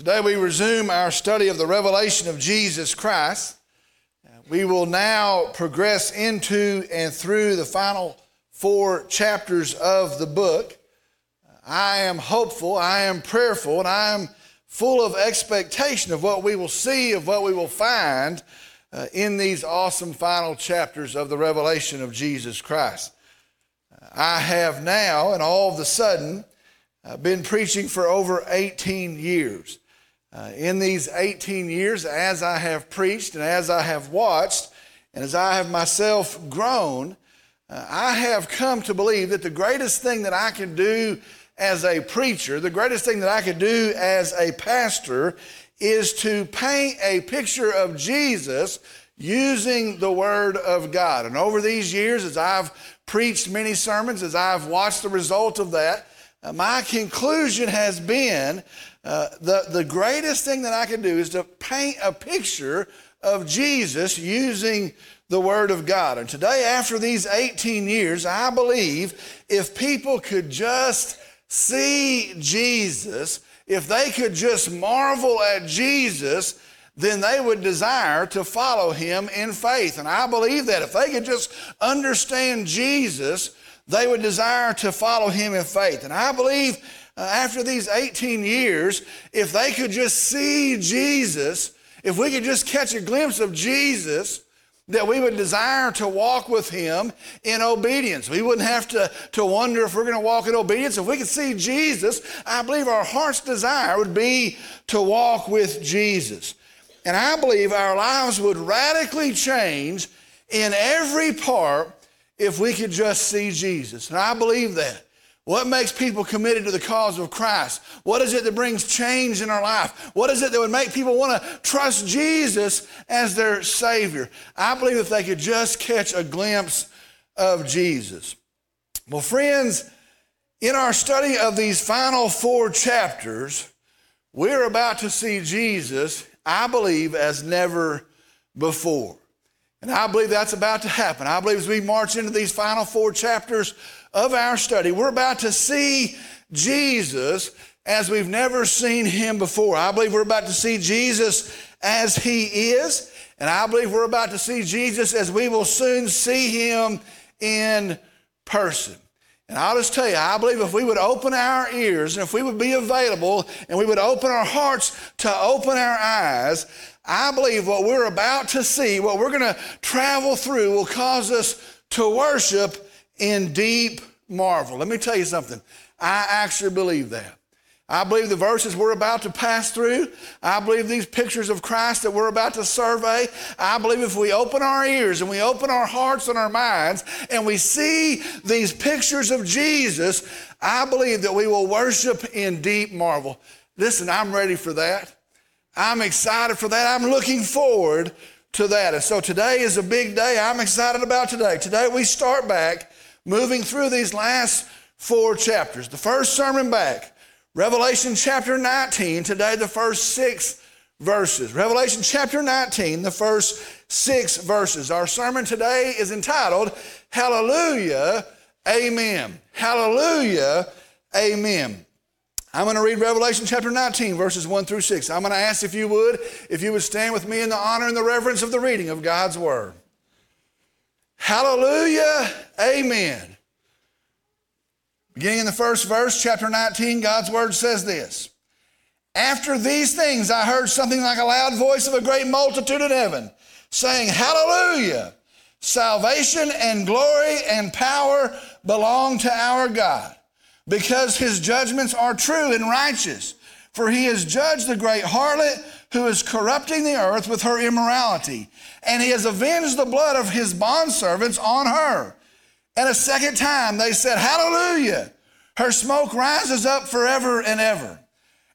Today we resume our study of the revelation of Jesus Christ. We will now progress into and through the final four chapters of the book. I am hopeful, I am prayerful, and I am full of expectation of what we will see, of what we will find uh, in these awesome final chapters of the revelation of Jesus Christ. I have now, and all of a sudden, uh, been preaching for over 18 years. Uh, in these 18 years, as I have preached and as I have watched, and as I have myself grown, uh, I have come to believe that the greatest thing that I can do as a preacher, the greatest thing that I could do as a pastor, is to paint a picture of Jesus using the Word of God. And over these years, as I've preached many sermons, as I've watched the result of that, uh, my conclusion has been uh, the, the greatest thing that I can do is to paint a picture of Jesus using the Word of God. And today, after these 18 years, I believe if people could just see Jesus, if they could just marvel at Jesus, then they would desire to follow him in faith. And I believe that if they could just understand Jesus, they would desire to follow him in faith. And I believe uh, after these 18 years, if they could just see Jesus, if we could just catch a glimpse of Jesus, that we would desire to walk with him in obedience. We wouldn't have to, to wonder if we're going to walk in obedience. If we could see Jesus, I believe our heart's desire would be to walk with Jesus. And I believe our lives would radically change in every part if we could just see Jesus. And I believe that. What makes people committed to the cause of Christ? What is it that brings change in our life? What is it that would make people want to trust Jesus as their Savior? I believe if they could just catch a glimpse of Jesus. Well, friends, in our study of these final four chapters, we're about to see Jesus, I believe, as never before. And I believe that's about to happen. I believe as we march into these final four chapters of our study, we're about to see Jesus as we've never seen him before. I believe we're about to see Jesus as he is, and I believe we're about to see Jesus as we will soon see him in person. And I'll just tell you, I believe if we would open our ears and if we would be available and we would open our hearts to open our eyes, I believe what we're about to see, what we're going to travel through, will cause us to worship in deep marvel. Let me tell you something. I actually believe that. I believe the verses we're about to pass through. I believe these pictures of Christ that we're about to survey. I believe if we open our ears and we open our hearts and our minds and we see these pictures of Jesus, I believe that we will worship in deep marvel. Listen, I'm ready for that. I'm excited for that. I'm looking forward to that. And so today is a big day. I'm excited about today. Today we start back moving through these last four chapters. The first sermon back, Revelation chapter 19, today the first six verses. Revelation chapter 19, the first six verses. Our sermon today is entitled Hallelujah, Amen. Hallelujah, Amen. I'm going to read Revelation chapter 19, verses 1 through 6. I'm going to ask if you would, if you would stand with me in the honor and the reverence of the reading of God's word. Hallelujah, amen. Beginning in the first verse, chapter 19, God's word says this After these things, I heard something like a loud voice of a great multitude in heaven saying, Hallelujah! Salvation and glory and power belong to our God because his judgments are true and righteous. For he has judged the great harlot who is corrupting the earth with her immorality, and he has avenged the blood of his bondservants on her. And a second time they said, Hallelujah! Her smoke rises up forever and ever.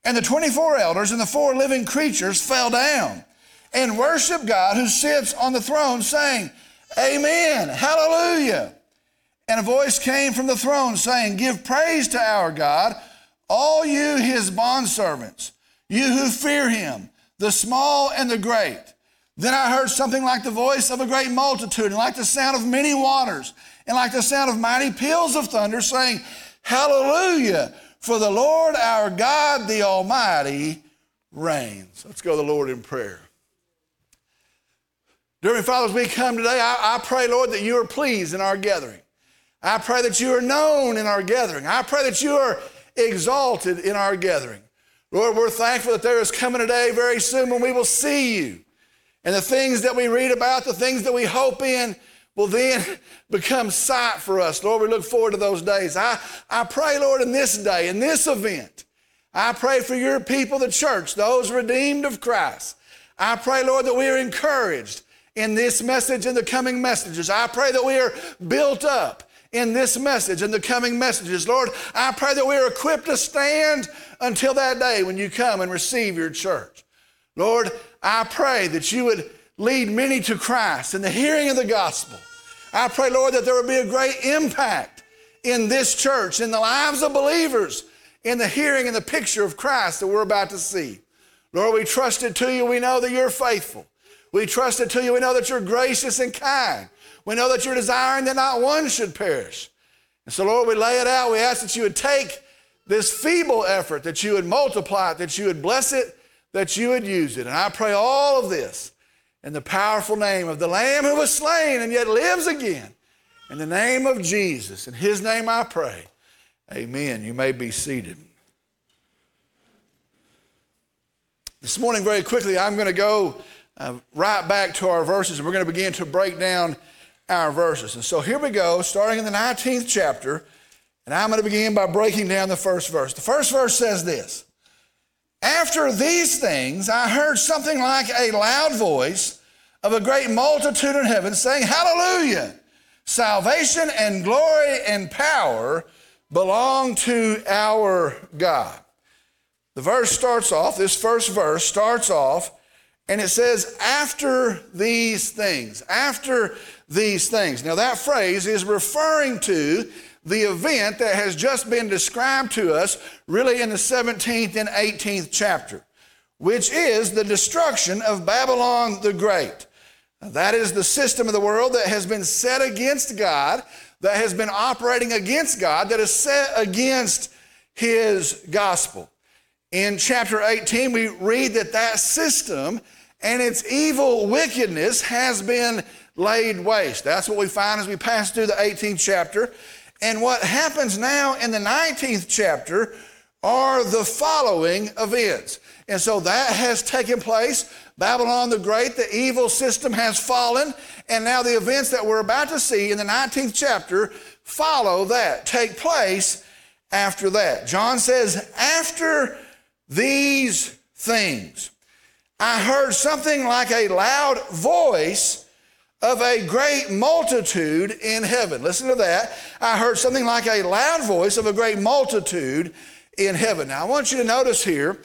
And the 24 elders and the four living creatures fell down and worshiped God who sits on the throne, saying, Amen, Hallelujah. And a voice came from the throne saying, Give praise to our God, all you his bondservants, you who fear him, the small and the great. Then I heard something like the voice of a great multitude, and like the sound of many waters, and like the sound of mighty peals of thunder, saying, Hallelujah! For the Lord our God, the Almighty, reigns. Let's go to the Lord in prayer. Dear Father, as we come today, I, I pray, Lord, that you are pleased in our gathering. I pray that you are known in our gathering. I pray that you are exalted in our gathering. Lord, we're thankful that there is coming a day very soon when we will see you. And the things that we read about, the things that we hope in, will then become sight for us. Lord, we look forward to those days. I, I pray, Lord, in this day, in this event, I pray for your people, the church, those redeemed of Christ. I pray, Lord, that we are encouraged in this message and the coming messages. I pray that we are built up in this message and the coming messages. Lord, I pray that we are equipped to stand until that day when you come and receive your church. Lord, I pray that you would lead many to Christ in the hearing of the gospel. I pray, Lord, that there would be a great impact in this church, in the lives of believers, in the hearing and the picture of Christ that we're about to see. Lord, we trust it to you. We know that you're faithful. We trust it to you. We know that you're gracious and kind. We know that you're desiring that not one should perish. And so, Lord, we lay it out. We ask that you would take this feeble effort, that you would multiply it, that you would bless it, that you would use it. And I pray all of this in the powerful name of the Lamb who was slain and yet lives again. In the name of Jesus. In his name I pray. Amen. You may be seated. This morning, very quickly, I'm going to go uh, right back to our verses and we're going to begin to break down our verses. And so here we go, starting in the 19th chapter. And I'm going to begin by breaking down the first verse. The first verse says this after these things, I heard something like a loud voice of a great multitude in heaven saying, Hallelujah! Salvation and glory and power belong to our God. The verse starts off, this first verse starts off, and it says, After these things. After these things. Now, that phrase is referring to the event that has just been described to us, really in the 17th and 18th chapter, which is the destruction of Babylon the Great. That is the system of the world that has been set against God, that has been operating against God, that is set against His gospel. In chapter 18, we read that that system and its evil wickedness has been laid waste. That's what we find as we pass through the 18th chapter. And what happens now in the 19th chapter are the following events. And so that has taken place. Babylon the Great, the evil system has fallen. And now the events that we're about to see in the 19th chapter follow that, take place after that. John says, after these things, I heard something like a loud voice of a great multitude in heaven. Listen to that. I heard something like a loud voice of a great multitude in heaven. Now, I want you to notice here,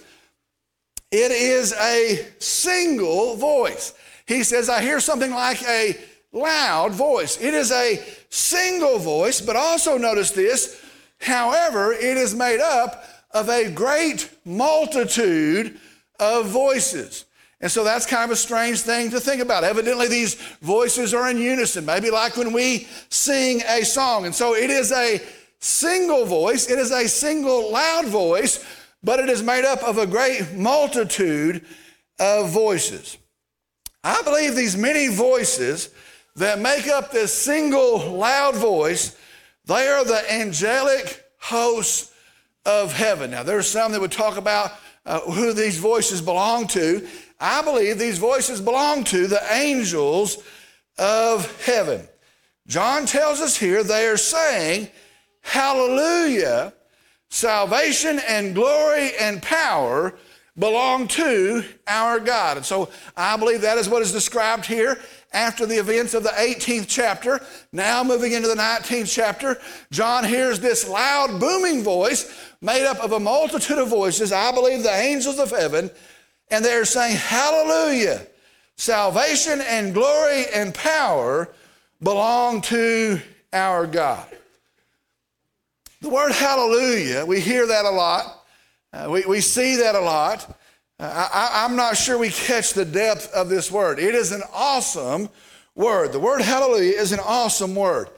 it is a single voice. He says, I hear something like a loud voice. It is a single voice, but also notice this, however, it is made up of a great multitude of voices. And so that's kind of a strange thing to think about. Evidently, these voices are in unison, maybe like when we sing a song. And so it is a single voice, it is a single loud voice, but it is made up of a great multitude of voices. I believe these many voices that make up this single loud voice, they are the angelic hosts of heaven. Now, there's some that would talk about uh, who these voices belong to. I believe these voices belong to the angels of heaven. John tells us here they are saying, Hallelujah, salvation and glory and power belong to our God. And so I believe that is what is described here after the events of the 18th chapter. Now moving into the 19th chapter, John hears this loud booming voice made up of a multitude of voices. I believe the angels of heaven and they're saying, Hallelujah. Salvation and glory and power belong to our God. The word hallelujah, we hear that a lot. Uh, we, we see that a lot. Uh, I, I'm not sure we catch the depth of this word. It is an awesome word. The word hallelujah is an awesome word.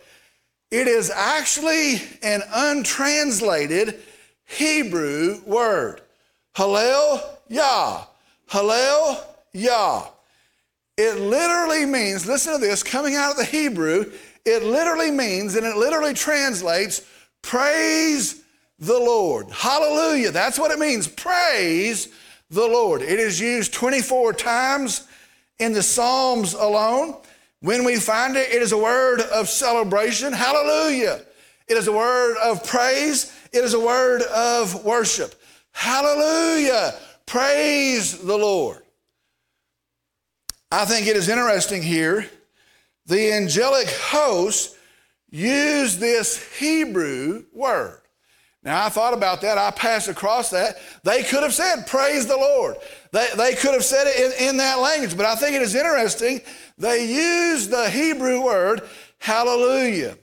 It is actually an untranslated Hebrew word. Hallel Yah. Hallel Yah. It literally means, listen to this, coming out of the Hebrew, it literally means, and it literally translates, praise the Lord. Hallelujah. That's what it means. Praise the Lord. It is used 24 times in the Psalms alone. When we find it, it is a word of celebration. Hallelujah. It is a word of praise. It is a word of worship. Hallelujah. Praise the Lord. I think it is interesting here. The angelic host used this Hebrew word. Now, I thought about that. I passed across that. They could have said, Praise the Lord. They, they could have said it in, in that language, but I think it is interesting. They used the Hebrew word, hallelujah.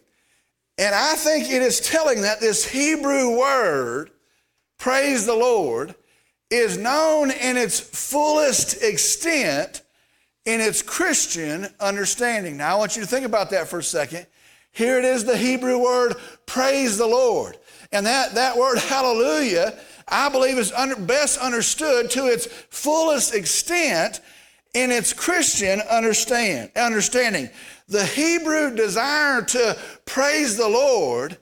And I think it is telling that this Hebrew word, praise the Lord, is known in its fullest extent in its Christian understanding. Now, I want you to think about that for a second. Here it is the Hebrew word, praise the Lord. And that, that word hallelujah, I believe, is under, best understood to its fullest extent in its Christian understand, understanding. The Hebrew desire to praise the Lord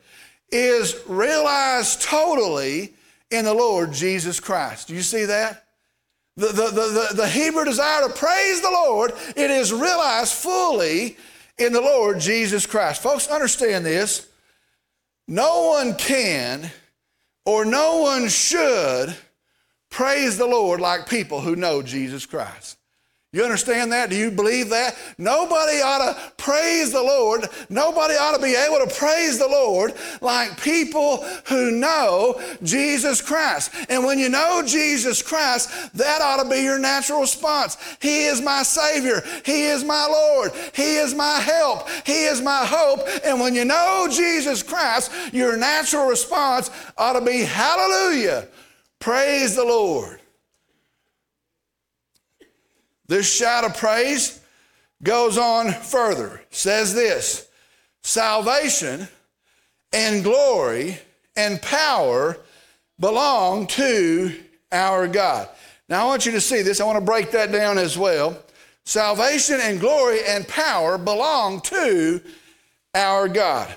is realized totally in the Lord Jesus Christ. Do you see that? The, the, the, the, Hebrew desire to praise the Lord, it is realized fully in the Lord Jesus Christ. Folks, understand this. No one can or no one should praise the Lord like people who know Jesus Christ. You understand that? Do you believe that? Nobody ought to praise the Lord. Nobody ought to be able to praise the Lord like people who know Jesus Christ. And when you know Jesus Christ, that ought to be your natural response. He is my Savior. He is my Lord. He is my help. He is my hope. And when you know Jesus Christ, your natural response ought to be hallelujah. Praise the Lord. This shout of praise goes on further, says this salvation and glory and power belong to our God. Now, I want you to see this. I want to break that down as well. Salvation and glory and power belong to our God.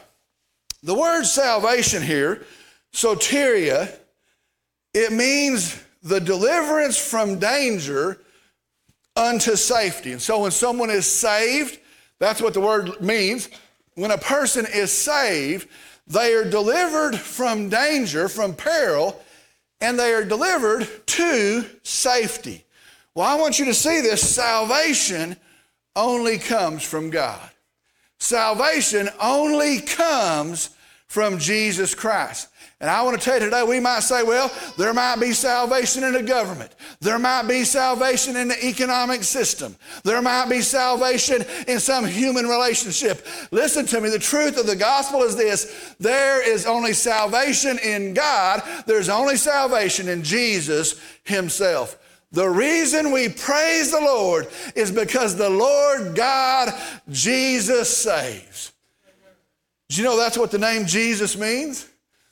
The word salvation here, soteria, it means the deliverance from danger unto safety. And so when someone is saved, that's what the word means. When a person is saved, they are delivered from danger, from peril, and they are delivered to safety. Well, I want you to see this salvation only comes from God. Salvation only comes from Jesus Christ. And I want to tell you today, we might say, well, there might be salvation in the government. There might be salvation in the economic system. There might be salvation in some human relationship. Listen to me. The truth of the gospel is this there is only salvation in God, there's only salvation in Jesus Himself. The reason we praise the Lord is because the Lord God, Jesus, saves. Do you know that's what the name Jesus means?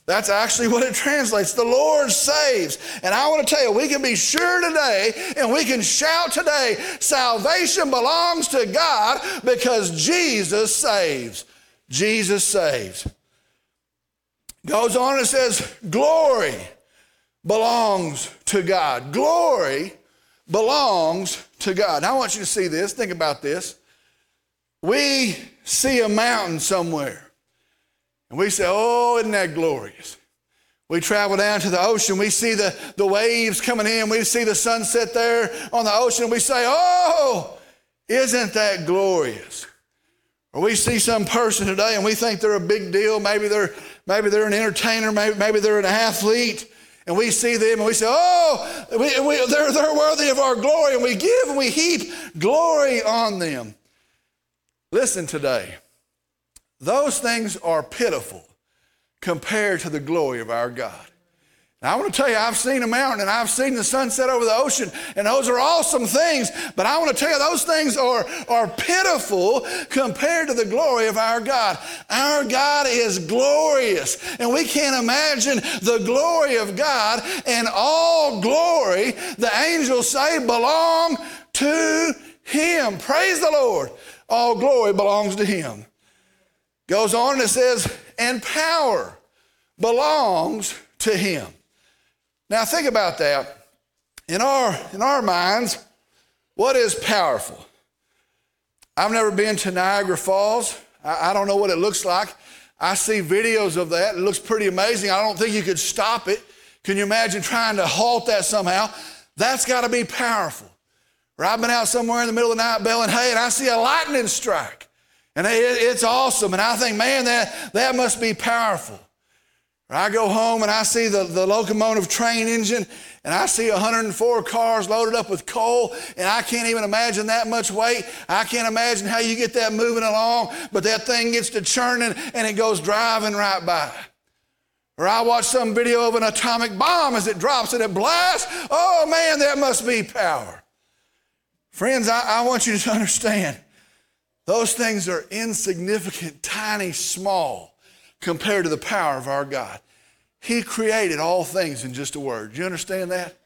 That's actually what it translates. The Lord saves. And I want to tell you, we can be sure today and we can shout today salvation belongs to God because Jesus saves. Jesus saves. Goes on and says, glory belongs to God. Glory belongs to God. Now I want you to see this. Think about this. We see a mountain somewhere. And we say, oh, isn't that glorious? We travel down to the ocean, we see the, the waves coming in, we see the sunset there on the ocean, we say, oh, isn't that glorious? Or we see some person today and we think they're a big deal. Maybe they're, maybe they're an entertainer, maybe, maybe they're an athlete. And we see them and we say, oh, we, we, they're, they're worthy of our glory. And we give and we heap glory on them. Listen today. Those things are pitiful compared to the glory of our God. Now, I want to tell you, I've seen a mountain and I've seen the sunset over the ocean, and those are awesome things. But I want to tell you, those things are, are pitiful compared to the glory of our God. Our God is glorious, and we can't imagine the glory of God. And all glory, the angels say, belong to Him. Praise the Lord. All glory belongs to Him. Goes on and it says, and power belongs to Him. Now, think about that. In our, in our minds, what is powerful? I've never been to Niagara Falls. I, I don't know what it looks like. I see videos of that. It looks pretty amazing. I don't think you could stop it. Can you imagine trying to halt that somehow? That's got to be powerful. Or I've been out somewhere in the middle of the night belling hay and I see a lightning strike. And it, it's awesome. And I think, man, that, that must be powerful. I go home and I see the, the locomotive train engine and I see 104 cars loaded up with coal and I can't even imagine that much weight. I can't imagine how you get that moving along, but that thing gets to churning and it goes driving right by. Or I watch some video of an atomic bomb as it drops and it blasts. Oh man, that must be power. Friends, I, I want you to understand those things are insignificant, tiny, small compared to the power of our God. He created all things in just a word. Do you understand that?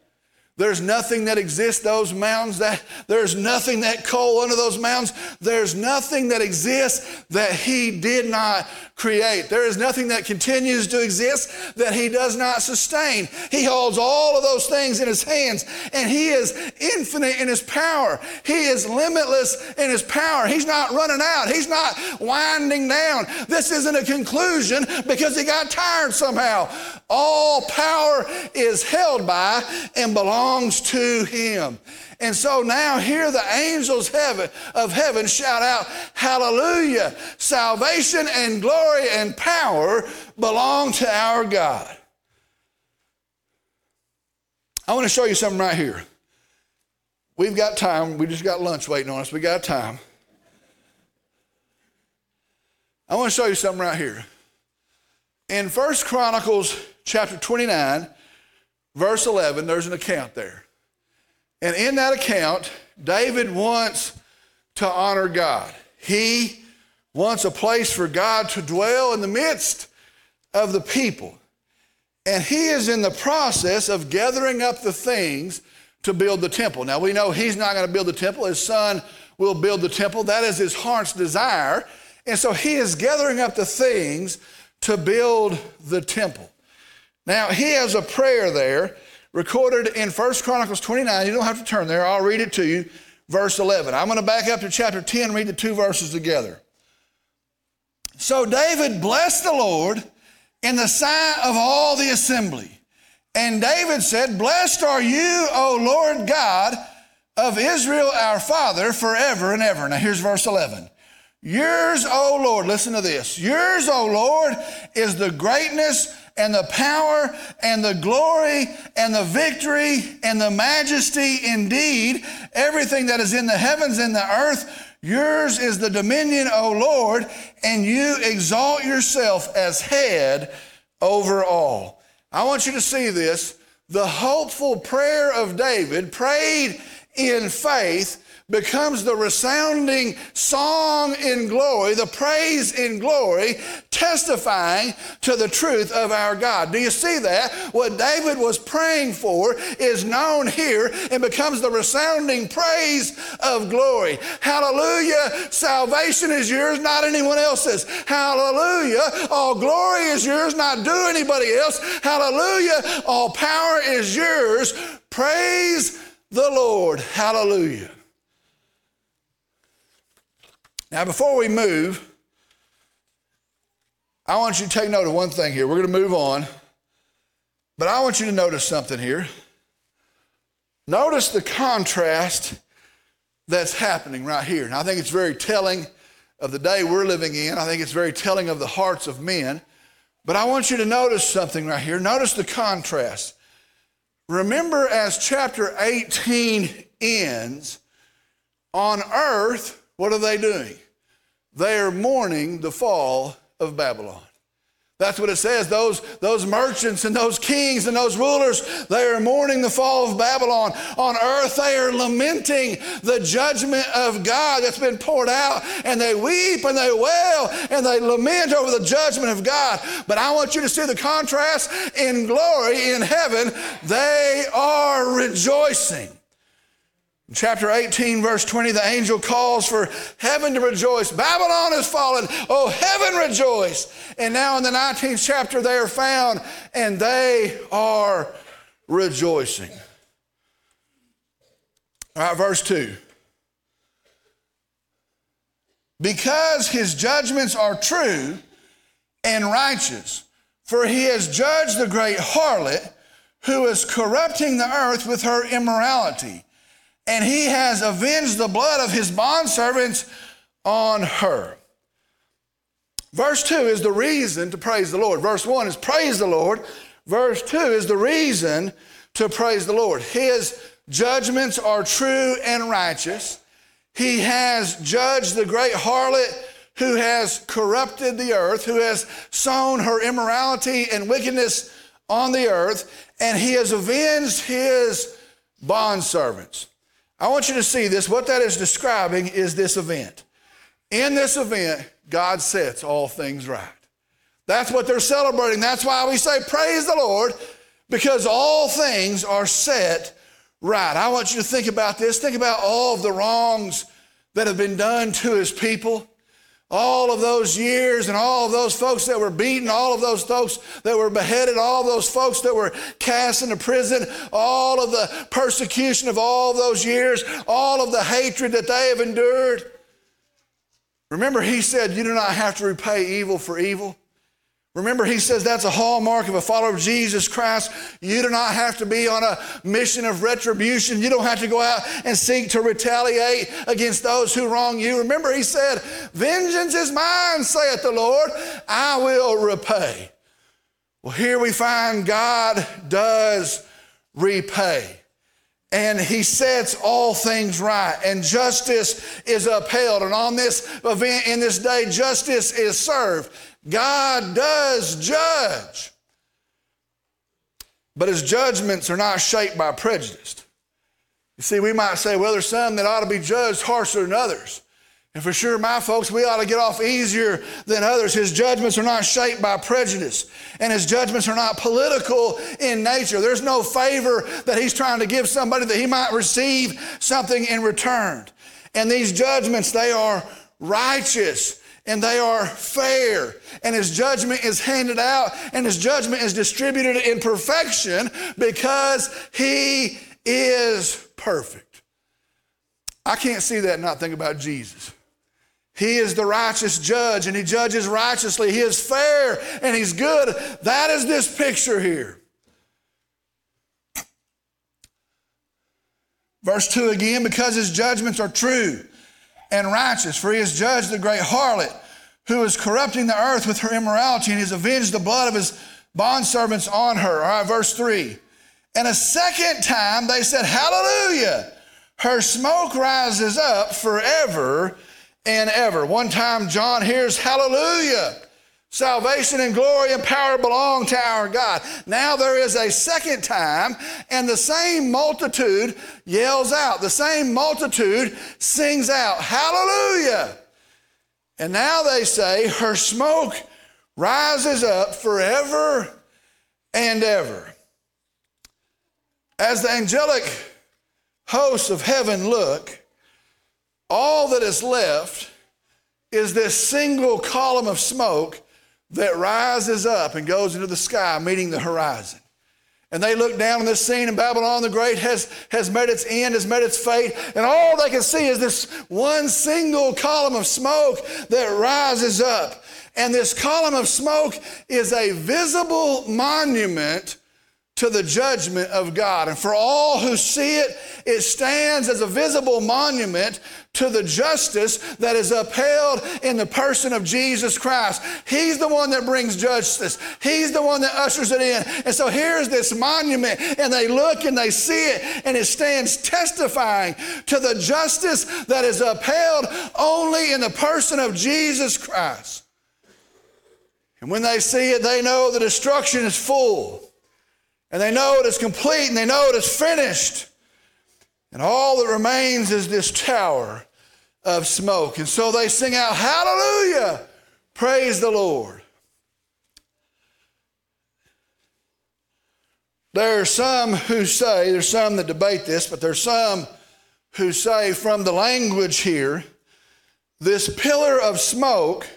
There's nothing that exists, those mountains, that there's nothing that coal under those mountains. There's nothing that exists that he did not create. There is nothing that continues to exist that he does not sustain. He holds all of those things in his hands and he is infinite in his power. He is limitless in his power. He's not running out. He's not winding down. This isn't a conclusion because he got tired somehow. All power is held by and belongs to him. And so now hear the angels heaven, of heaven shout out, Hallelujah! Salvation and glory and power belong to our God. I want to show you something right here. We've got time. We just got lunch waiting on us. We got time. I want to show you something right here. In First Chronicles chapter 29, verse 11, there's an account there. And in that account, David wants to honor God. He wants a place for God to dwell in the midst of the people. And he is in the process of gathering up the things to build the temple. Now we know he's not going to build the temple, his son will build the temple. That is his heart's desire. And so he is gathering up the things to build the temple. Now he has a prayer there recorded in First Chronicles 29. You don't have to turn there, I'll read it to you. Verse 11. I'm going to back up to chapter 10 and read the two verses together. So David blessed the Lord in the sight of all the assembly. And David said, Blessed are you, O Lord God of Israel, our Father, forever and ever. Now here's verse 11. Yours, O Lord, listen to this. Yours, O Lord, is the greatness and the power and the glory and the victory and the majesty. Indeed, everything that is in the heavens and the earth, yours is the dominion, O Lord, and you exalt yourself as head over all. I want you to see this. The hopeful prayer of David prayed in faith becomes the resounding song in glory, the praise in glory, testifying to the truth of our God. Do you see that? What David was praying for is known here and becomes the resounding praise of glory. Hallelujah. Salvation is yours, not anyone else's. Hallelujah. All glory is yours, not do anybody else. Hallelujah. All power is yours. Praise the Lord. Hallelujah. Now, before we move, I want you to take note of one thing here. We're going to move on, but I want you to notice something here. Notice the contrast that's happening right here. And I think it's very telling of the day we're living in. I think it's very telling of the hearts of men. But I want you to notice something right here. Notice the contrast. Remember, as chapter 18 ends, on earth, what are they doing? They are mourning the fall of Babylon. That's what it says. Those, those merchants and those kings and those rulers, they are mourning the fall of Babylon. On earth, they are lamenting the judgment of God that's been poured out, and they weep and they wail and they lament over the judgment of God. But I want you to see the contrast in glory in heaven. They are rejoicing chapter 18, verse 20, the angel calls for heaven to rejoice. Babylon has fallen. Oh, heaven rejoice. And now in the 19th chapter, they are found and they are rejoicing. All right, verse 2. Because his judgments are true and righteous, for he has judged the great harlot who is corrupting the earth with her immorality and he has avenged the blood of his bondservants on her. Verse 2 is the reason to praise the Lord. Verse 1 is praise the Lord. Verse 2 is the reason to praise the Lord. His judgments are true and righteous. He has judged the great harlot who has corrupted the earth, who has sown her immorality and wickedness on the earth, and he has avenged his bondservants. I want you to see this. What that is describing is this event. In this event, God sets all things right. That's what they're celebrating. That's why we say, Praise the Lord, because all things are set right. I want you to think about this. Think about all of the wrongs that have been done to his people all of those years and all of those folks that were beaten, all of those folks that were beheaded, all those folks that were cast into prison, all of the persecution of all those years, all of the hatred that they have endured. Remember, he said, You do not have to repay evil for evil. Remember, he says that's a hallmark of a follower of Jesus Christ. You do not have to be on a mission of retribution. You don't have to go out and seek to retaliate against those who wrong you. Remember, he said, Vengeance is mine, saith the Lord, I will repay. Well, here we find God does repay. And he sets all things right, and justice is upheld. And on this event, in this day, justice is served. God does judge, but his judgments are not shaped by prejudice. You see, we might say, well, there's some that ought to be judged harsher than others. And for sure, my folks, we ought to get off easier than others. His judgments are not shaped by prejudice, and his judgments are not political in nature. There's no favor that he's trying to give somebody that he might receive something in return. And these judgments, they are righteous and they are fair. And his judgment is handed out and his judgment is distributed in perfection because he is perfect. I can't see that and not think about Jesus. He is the righteous judge and he judges righteously. He is fair and he's good. That is this picture here. Verse 2 again, because his judgments are true and righteous, for he has judged the great harlot who is corrupting the earth with her immorality and has avenged the blood of his bondservants on her. All right, verse 3. And a second time they said, Hallelujah! Her smoke rises up forever and ever. One time John hears, Hallelujah! Salvation and glory and power belong to our God. Now there is a second time, and the same multitude yells out. The same multitude sings out, Hallelujah! And now they say, Her smoke rises up forever and ever. As the angelic hosts of heaven look, all that is left is this single column of smoke that rises up and goes into the sky, meeting the horizon. And they look down on this scene, and Babylon the Great has, has met its end, has met its fate, and all they can see is this one single column of smoke that rises up. And this column of smoke is a visible monument to the judgment of God. And for all who see it, it stands as a visible monument to the justice that is upheld in the person of Jesus Christ. He's the one that brings justice. He's the one that ushers it in. And so here's this monument, and they look and they see it, and it stands testifying to the justice that is upheld only in the person of Jesus Christ. And when they see it, they know the destruction is full. And they know it is complete and they know it is finished. And all that remains is this tower of smoke. And so they sing out, Hallelujah! Praise the Lord. There are some who say, there's some that debate this, but there's some who say from the language here, this pillar of smoke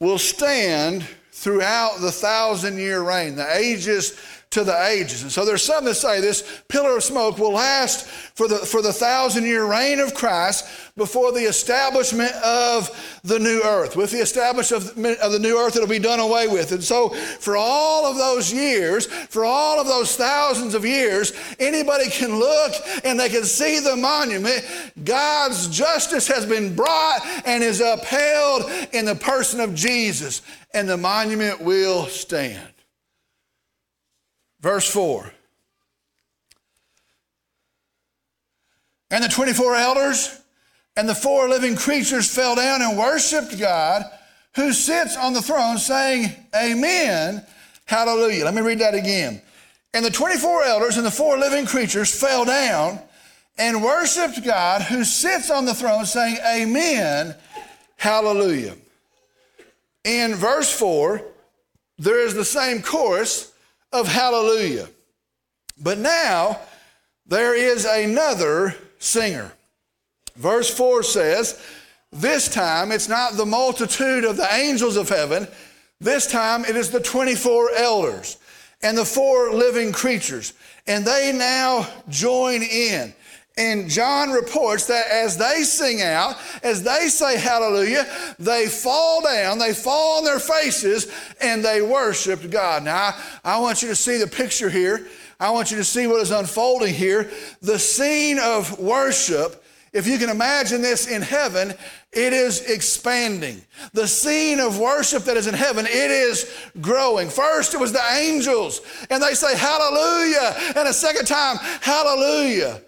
will stand throughout the thousand year reign, the ages to the ages. And so there's some that say this pillar of smoke will last for the, for the thousand year reign of Christ before the establishment of the new earth. With the establishment of, of the new earth, it'll be done away with. And so for all of those years, for all of those thousands of years, anybody can look and they can see the monument. God's justice has been brought and is upheld in the person of Jesus, and the monument will stand. Verse 4. And the 24 elders and the four living creatures fell down and worshiped God who sits on the throne, saying, Amen, hallelujah. Let me read that again. And the 24 elders and the four living creatures fell down and worshiped God who sits on the throne, saying, Amen, hallelujah. In verse 4, there is the same chorus of hallelujah. But now there is another singer. Verse 4 says, This time it's not the multitude of the angels of heaven, this time it is the 24 elders and the four living creatures. And they now join in. And John reports that as they sing out, as they say hallelujah, they fall down, they fall on their faces, and they worship God. Now, I, want you to see the picture here. I want you to see what is unfolding here. The scene of worship, if you can imagine this in heaven, it is expanding. The scene of worship that is in heaven, it is growing. First, it was the angels, and they say hallelujah, and a second time, hallelujah.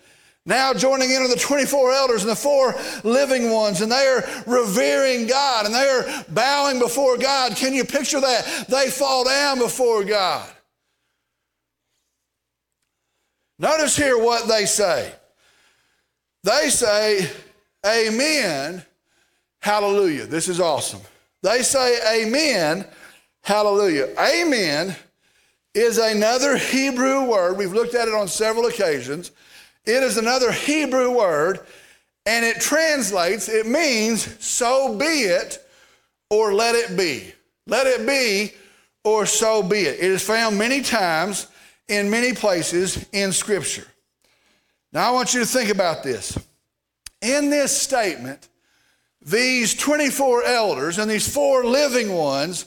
Now joining in are the 24 elders and the four living ones, and they are revering God and they are bowing before God. Can you picture that? They fall down before God. Notice here what they say. They say, Amen, hallelujah. This is awesome. They say, Amen, hallelujah. Amen is another Hebrew word. We've looked at it on several occasions. It is another Hebrew word, and it translates, it means so be it or let it be. Let it be or so be it. It is found many times in many places in Scripture. Now, I want you to think about this. In this statement, these 24 elders and these four living ones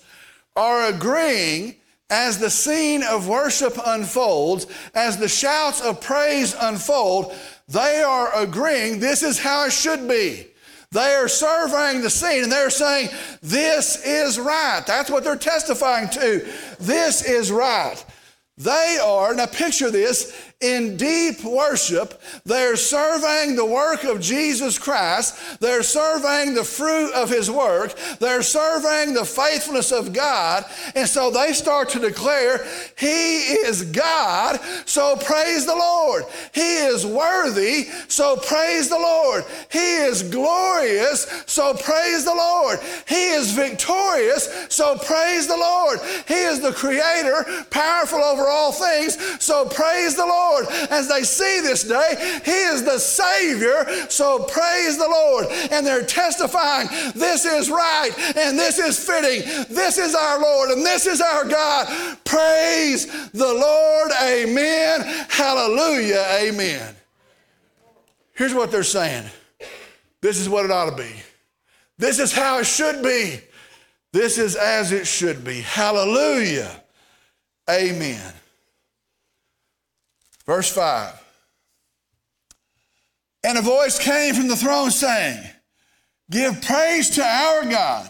are agreeing as the scene of worship unfolds, as the shouts of praise unfold, they are agreeing this is how it should be. They are surveying the scene and they're saying, This is right. That's what they're testifying to. This is right. They are, now picture this, in deep worship. They're surveying the work of Jesus Christ. They're surveying the fruit of his work. They're surveying the faithfulness of God. And so they start to declare, He is God, so praise the Lord. He is worthy, so praise the Lord. He is glorious, so praise the Lord. He is victorious, so praise the Lord. He is the creator, powerful over all things, so praise the Lord. Lord as they see this day. He is the Savior, so praise the Lord. And they're testifying this is right and this is fitting. This is our Lord and this is our God. Praise the Lord. Amen. Hallelujah. Amen. Here's what they're saying this is what it ought to be. This is how it should be. This is as it should be. Hallelujah. Amen. Verse 5. And a voice came from the throne saying, Give praise to our God,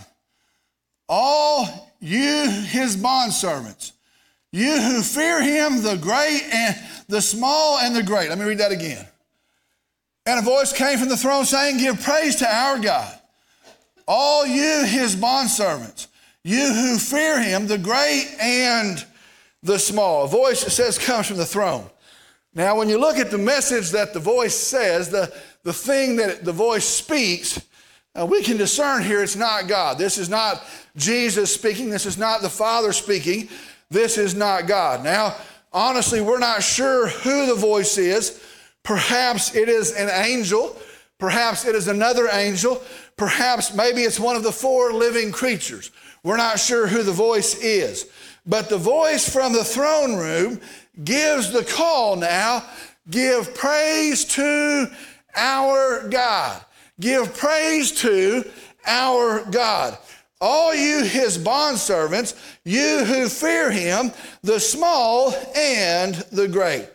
all you his bondservants, you who fear him, the great and the small and the great. Let me read that again. And a voice came from the throne saying, Give praise to our God, all you his bondservants, you who fear him, the great and the small. A voice that says comes from the throne. Now, when you look at the message that the voice says, the, the thing that the voice speaks, uh, we can discern here it's not God. This is not Jesus speaking. This is not the Father speaking. This is not God. Now, honestly, we're not sure who the voice is. Perhaps it is an angel. Perhaps it is another angel. Perhaps maybe it's one of the four living creatures. We're not sure who the voice is. But the voice from the throne room gives the call now give praise to our God. Give praise to our God. All you his bondservants, you who fear him, the small and the great.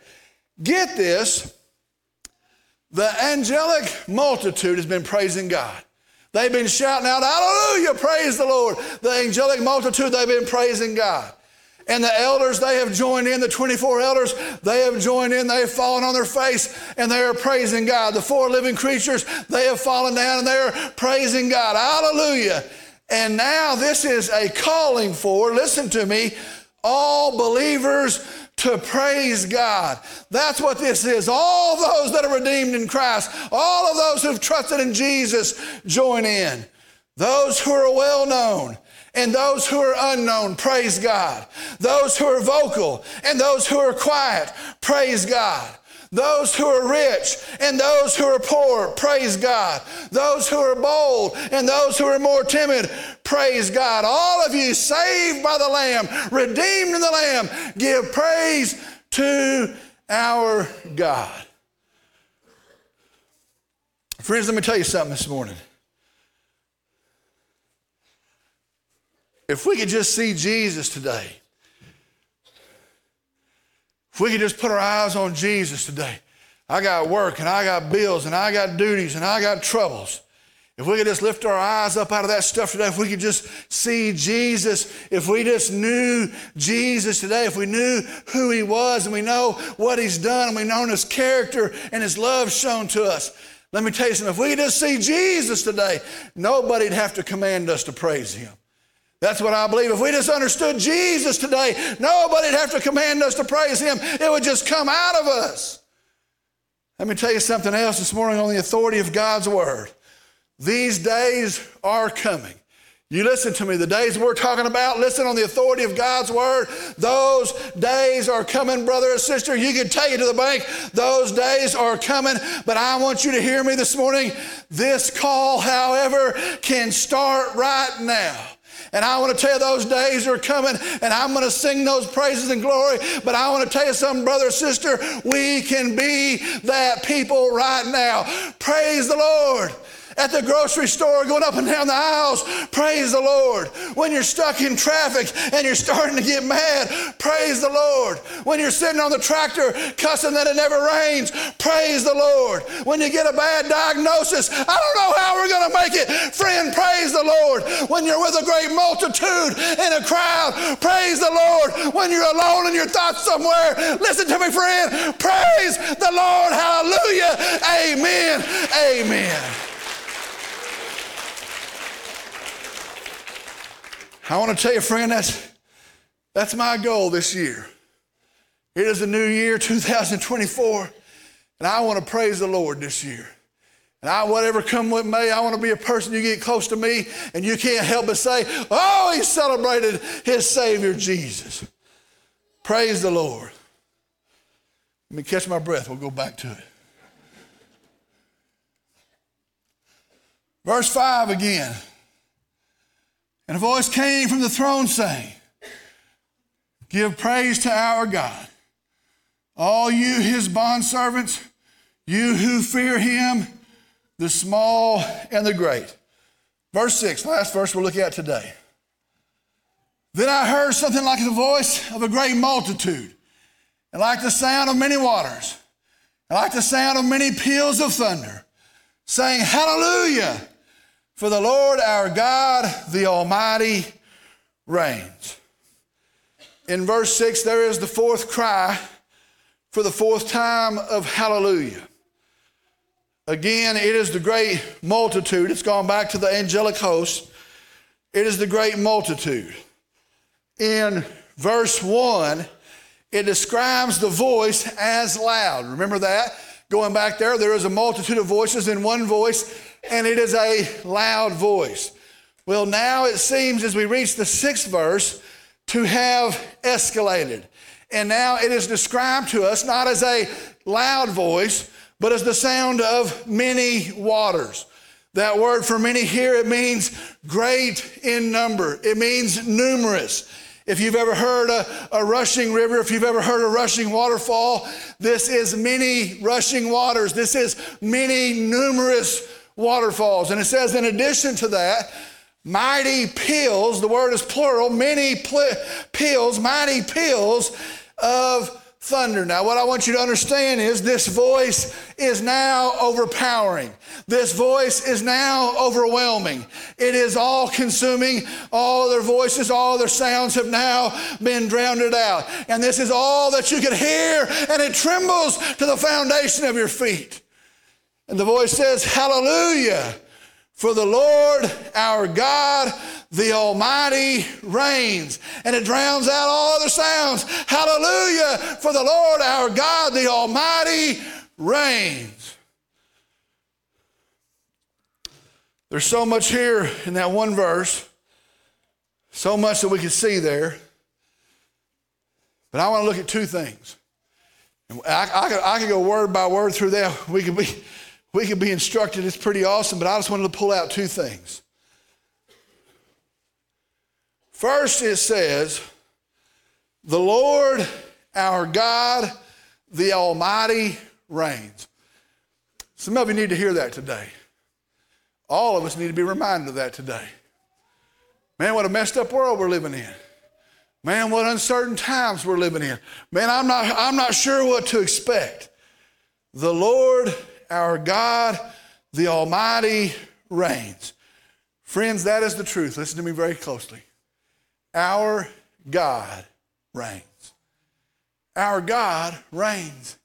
Get this the angelic multitude has been praising God. They've been shouting out, Hallelujah, praise the Lord. The angelic multitude, they've been praising God. And the elders, they have joined in, the 24 elders, they have joined in, they have fallen on their face and they are praising God. The four living creatures, they have fallen down and they are praising God. Hallelujah. And now this is a calling for, listen to me, all believers to praise God. That's what this is. All those that are redeemed in Christ, all of those who've trusted in Jesus, join in. Those who are well known and those who are unknown, praise God. Those who are vocal and those who are quiet, praise God. Those who are rich and those who are poor, praise God. Those who are bold and those who are more timid, praise God. All of you saved by the Lamb, redeemed in the Lamb, give praise to our God. Friends, let me tell you something this morning. If we could just see Jesus today, if we could just put our eyes on Jesus today, I got work and I got bills and I got duties and I got troubles. If we could just lift our eyes up out of that stuff today, if we could just see Jesus, if we just knew Jesus today, if we knew who he was and we know what he's done and we know his character and his love shown to us, let me tell you something. If we could just see Jesus today, nobody'd have to command us to praise him. That's what I believe. If we just understood Jesus today, nobody'd have to command us to praise Him. It would just come out of us. Let me tell you something else this morning on the authority of God's Word. These days are coming. You listen to me. The days we're talking about, listen on the authority of God's word. Those days are coming, brother or sister. You can take it to the bank. Those days are coming. But I want you to hear me this morning. This call, however, can start right now. And I want to tell you those days are coming and I'm going to sing those praises and glory. But I want to tell you something, brother, sister, we can be that people right now. Praise the Lord at the grocery store, going up and down the aisles, praise the Lord. When you're stuck in traffic and you're starting to get mad, praise the Lord. When you're sitting on the tractor cussing that it never rains, praise the Lord. When you get a bad diagnosis, I don't know how we're going to make it. Friend, praise the Lord. When you're with a great multitude in a crowd, praise the Lord. When you're alone in your thoughts somewhere, listen to me, friend. Praise the Lord. Hallelujah. Amen. Amen. I want to tell you, friend, that's, that's my goal this year. It is a new year, 2024, and I want to praise the Lord this year. And I, whatever come with me, I want to be a person you get close to me and you can't help but say, oh, he celebrated his Savior Jesus. Praise the Lord. Let me catch my breath. We'll go back to it. Verse 5 again. And a voice came from the throne saying, Give praise to our God, all you his bondservants, you who fear him, the small and the great. Verse 6, last verse we'll look at today. Then I heard something like the voice of a great multitude, and like the sound of many waters, and like the sound of many peals of thunder, saying, Hallelujah! For the Lord our God, the Almighty, reigns. In verse 6, there is the fourth cry for the fourth time of hallelujah. Again, it is the great multitude. It's gone back to the angelic host. It is the great multitude. In verse 1, it describes the voice as loud. Remember that? Going back there, there is a multitude of voices in one voice, and it is a loud voice. Well, now it seems as we reach the sixth verse to have escalated. And now it is described to us not as a loud voice, but as the sound of many waters. That word for many here, it means great in number, it means numerous. If you've ever heard a, a, rushing river, if you've ever heard a rushing waterfall, this is many rushing waters. This is many numerous waterfalls. And it says, in addition to that, mighty peals, the word is plural, many pl- peals, mighty peals of thunder. Now, what I want you to understand is this voice is now overpowering. This voice is now overwhelming. It is all consuming. All their voices, all their sounds have now been drowned out. And this is all that you can hear, and it trembles to the foundation of your feet. And the voice says, Hallelujah, for the Lord our God the Almighty reigns. And it drowns out all other sounds. Hallelujah, for the Lord our God, the Almighty reigns. There's so much here in that one verse, so much that we can see there. But I want to look at two things. I, I, could, I could go word by word through that. We could be, we could be instructed. It's pretty awesome, but I just wanted to pull out two things. First, it says, The Lord our God, the Almighty, reigns. Some of you need to hear that today. All of us need to be reminded of that today. Man, what a messed up world we're living in. Man, what uncertain times we're living in. Man, I'm not, I'm not sure what to expect. The Lord our God, the Almighty, reigns. Friends, that is the truth. Listen to me very closely. Our God reigns. Our God reigns.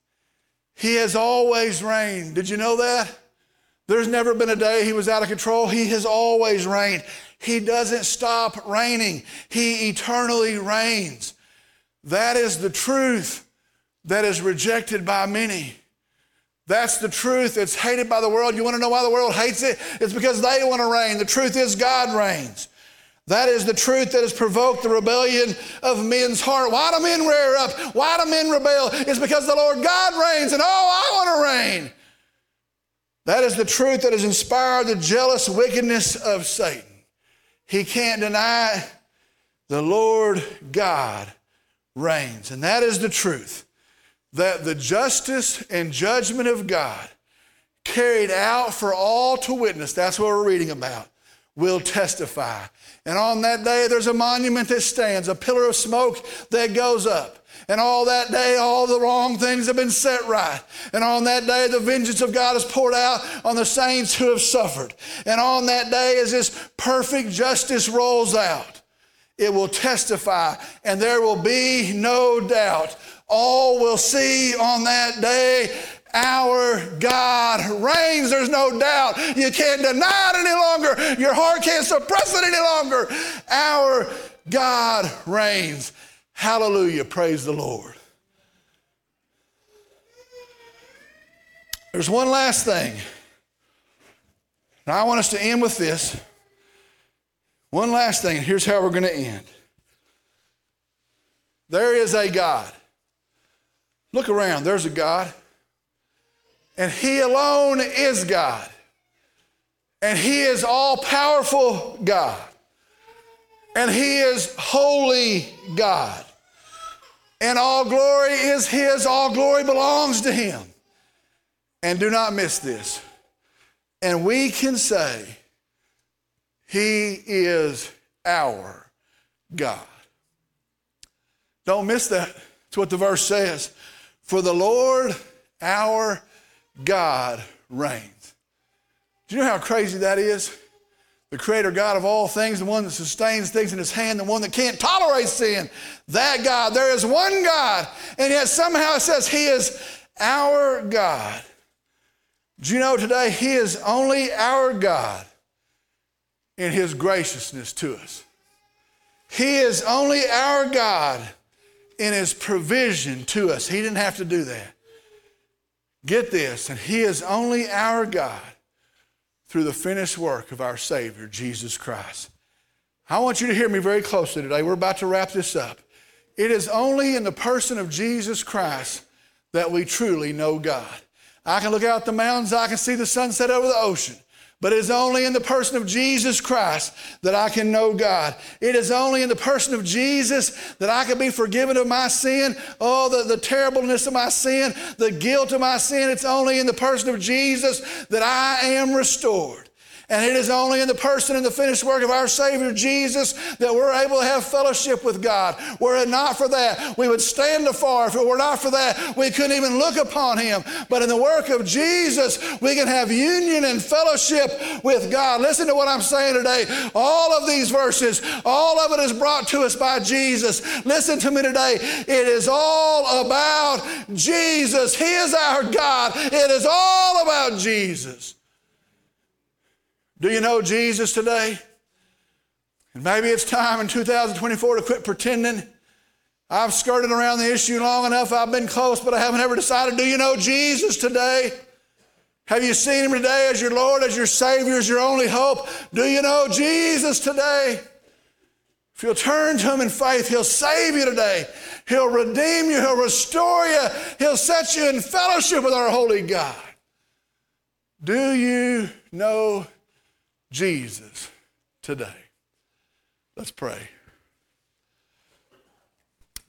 He has always reigned. Did you know that? There's never been a day he was out of control. He has always reigned. He doesn't stop reigning, he eternally reigns. That is the truth that is rejected by many. That's the truth. It's hated by the world. You want to know why the world hates it? It's because they want to reign. The truth is, God reigns. That is the truth that has provoked the rebellion of men's heart. Why do men rear up? Why do men rebel? It's because the Lord God reigns and oh, I want to reign. That is the truth that has inspired the jealous wickedness of Satan. He can't deny the Lord God reigns. And that is the truth that the justice and judgment of God carried out for all to witness, that's what we're reading about, will testify. And on that day, there's a monument that stands, a pillar of smoke that goes up. And all that day, all the wrong things have been set right. And on that day, the vengeance of God is poured out on the saints who have suffered. And on that day, as this perfect justice rolls out, it will testify, and there will be no doubt. All will see on that day our God reigns. There's no doubt. You can't deny it any longer. Your heart can't suppress it any longer. Our God reigns. Hallelujah. Praise the Lord. There's one last thing. Now, I want us to end with this. One last thing, and here's how we're going to end. There is a God. Look around, there's a God. And He alone is God. And He is all powerful God. And He is holy God. And all glory is His, all glory belongs to Him. And do not miss this. And we can say, He is our God. Don't miss that. That's what the verse says. For the Lord our God reigns. Do you know how crazy that is? The creator God of all things, the one that sustains things in his hand, the one that can't tolerate sin. That God. There is one God, and yet somehow it says he is our God. Do you know today he is only our God in his graciousness to us. He is only our God in his provision to us. He didn't have to do that. Get this, and he is only our God through the finished work of our Savior, Jesus Christ. I want you to hear me very closely today. We're about to wrap this up. It is only in the person of Jesus Christ that we truly know God. I can look out the mountains, I can see the sunset over the ocean. But it is only in the person of Jesus Christ that I can know God. It is only in the person of Jesus that I can be forgiven of my sin. Oh, the, the terribleness of my sin, the guilt of my sin. It's only in the person of Jesus that I am restored. And it is only in the person and the finished work of our Savior Jesus that we're able to have fellowship with God. Were it not for that, we would stand afar. If it were not for that, we couldn't even look upon Him. But in the work of Jesus, we can have union and fellowship with God. Listen to what I'm saying today. All of these verses, all of it is brought to us by Jesus. Listen to me today. It is all about Jesus. He is our God. It is all about Jesus. Do you know Jesus today? And maybe it's time in 2024 to quit pretending. I've skirted around the issue long enough. I've been close, but I haven't ever decided. Do you know Jesus today? Have you seen him today as your Lord, as your Savior, as your only hope? Do you know Jesus today? If you'll turn to him in faith, he'll save you today. He'll redeem you. He'll restore you. He'll set you in fellowship with our holy God. Do you know Jesus today. Let's pray.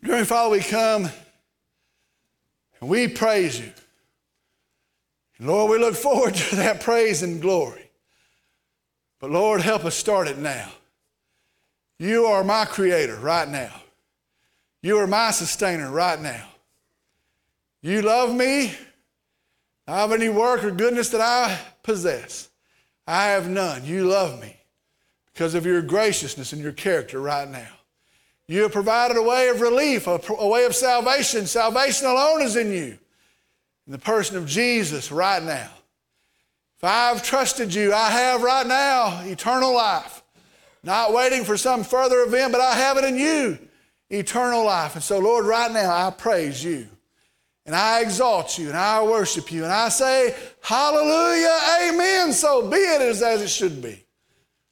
Dear Father, we come and we praise you. Lord, we look forward to that praise and glory. But Lord, help us start it now. You are my creator right now. You are my sustainer right now. You love me. I have any work or goodness that I possess. I have none. You love me because of your graciousness and your character right now. You have provided a way of relief, a, a way of salvation. Salvation alone is in you. In the person of Jesus right now. If I've trusted you, I have right now eternal life. Not waiting for some further event, but I have it in you, eternal life. And so, Lord, right now I praise you. And I exalt you and I worship you and I say, Hallelujah, Amen. So be it as, it should be.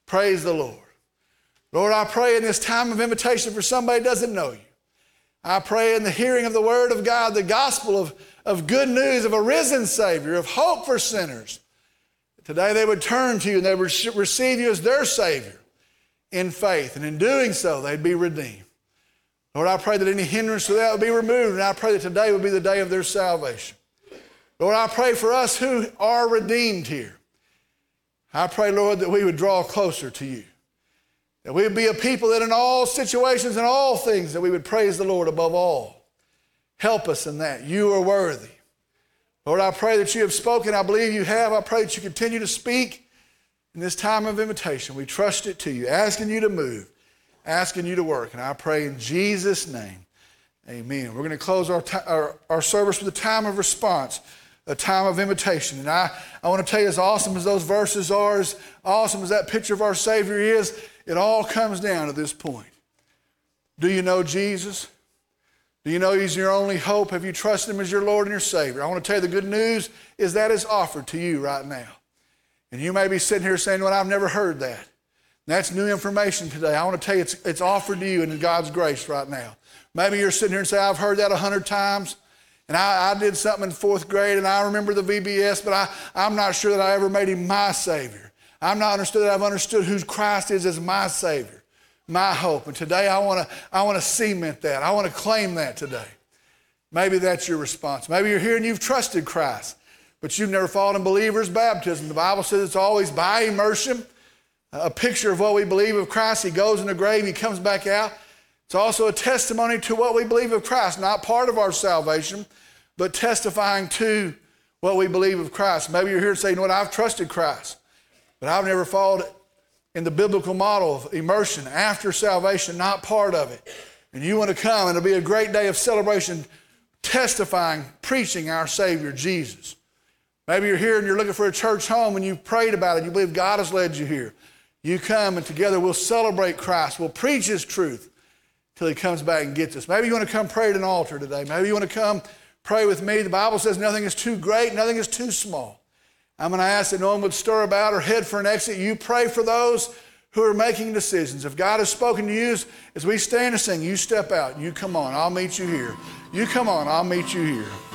Praise the Lord. Lord, I pray in this time of invitation for somebody doesn't know you. I pray in the hearing of the word of God, the gospel of, of good news of a risen Savior, of hope for sinners. Today they would turn to you and they would receive you as their Savior in faith. And in doing so, they'd be redeemed. Lord, I pray that any hindrance to that would be removed, and I pray that today would be the day of their salvation. Lord, I pray for us who are redeemed here. I pray, Lord, that we would draw closer to you. That we would be a people that in all situations and all things, that we would praise the Lord above all. Help us in that. You are worthy. Lord, I pray that you have spoken. I believe you have. I pray that you continue to speak in this time of invitation. We trust it to you, asking you to move asking you to work. And I pray in Jesus' name, amen. We're going to close our, our, our service with a time of response, a time of invitation. And I, I want to tell you, as awesome as those verses are, as awesome as that picture of our Savior is, it all comes down to this point. Do you know Jesus? Do you know He's your only hope? Have you trusted Him as your Lord and your Savior? I want to tell you the good news is that is offered to you right now. And you may be sitting here saying, Well, I've never heard that. That's new information today. I want to tell you, it's, it's offered to you in God's grace right now. Maybe you're sitting here and say, I've heard that a hundred times, and I, I, did something in fourth grade, and I remember the VBS, but I, I'm not sure that I ever made him my Savior. I'm not understood that I've understood who Christ is as my Savior, my hope. And today I want to I want to cement that. I want to claim that today. Maybe that's your response. Maybe you're here and you've trusted Christ, but you've never followed in believer's baptism. The Bible says it's always by immersion a picture of what we believe of Christ. He goes in the grave, he comes back out. It's also a testimony to what we believe of Christ, not part of our salvation, but testifying to what we believe of Christ. Maybe you're here saying, you know what, I've trusted Christ, but I've never followed in the biblical model of immersion after salvation, not part of it. And you want to come, and it'll be a great day of celebration, testifying, preaching our Savior, Jesus. Maybe you're here and you're looking for a church home and you've prayed about it. You believe God has led you here. You come and together we'll celebrate Christ. We'll preach His truth till He comes back and gets us. Maybe you want to come pray at an altar today. Maybe you want to come pray with me. The Bible says nothing is too great, nothing is too small. I'm going to ask that no one would stir about or head for an exit. You pray for those who are making decisions. If God has spoken to you as we stand and sing, you step out. You come on, I'll meet you here. You come on, I'll meet you here.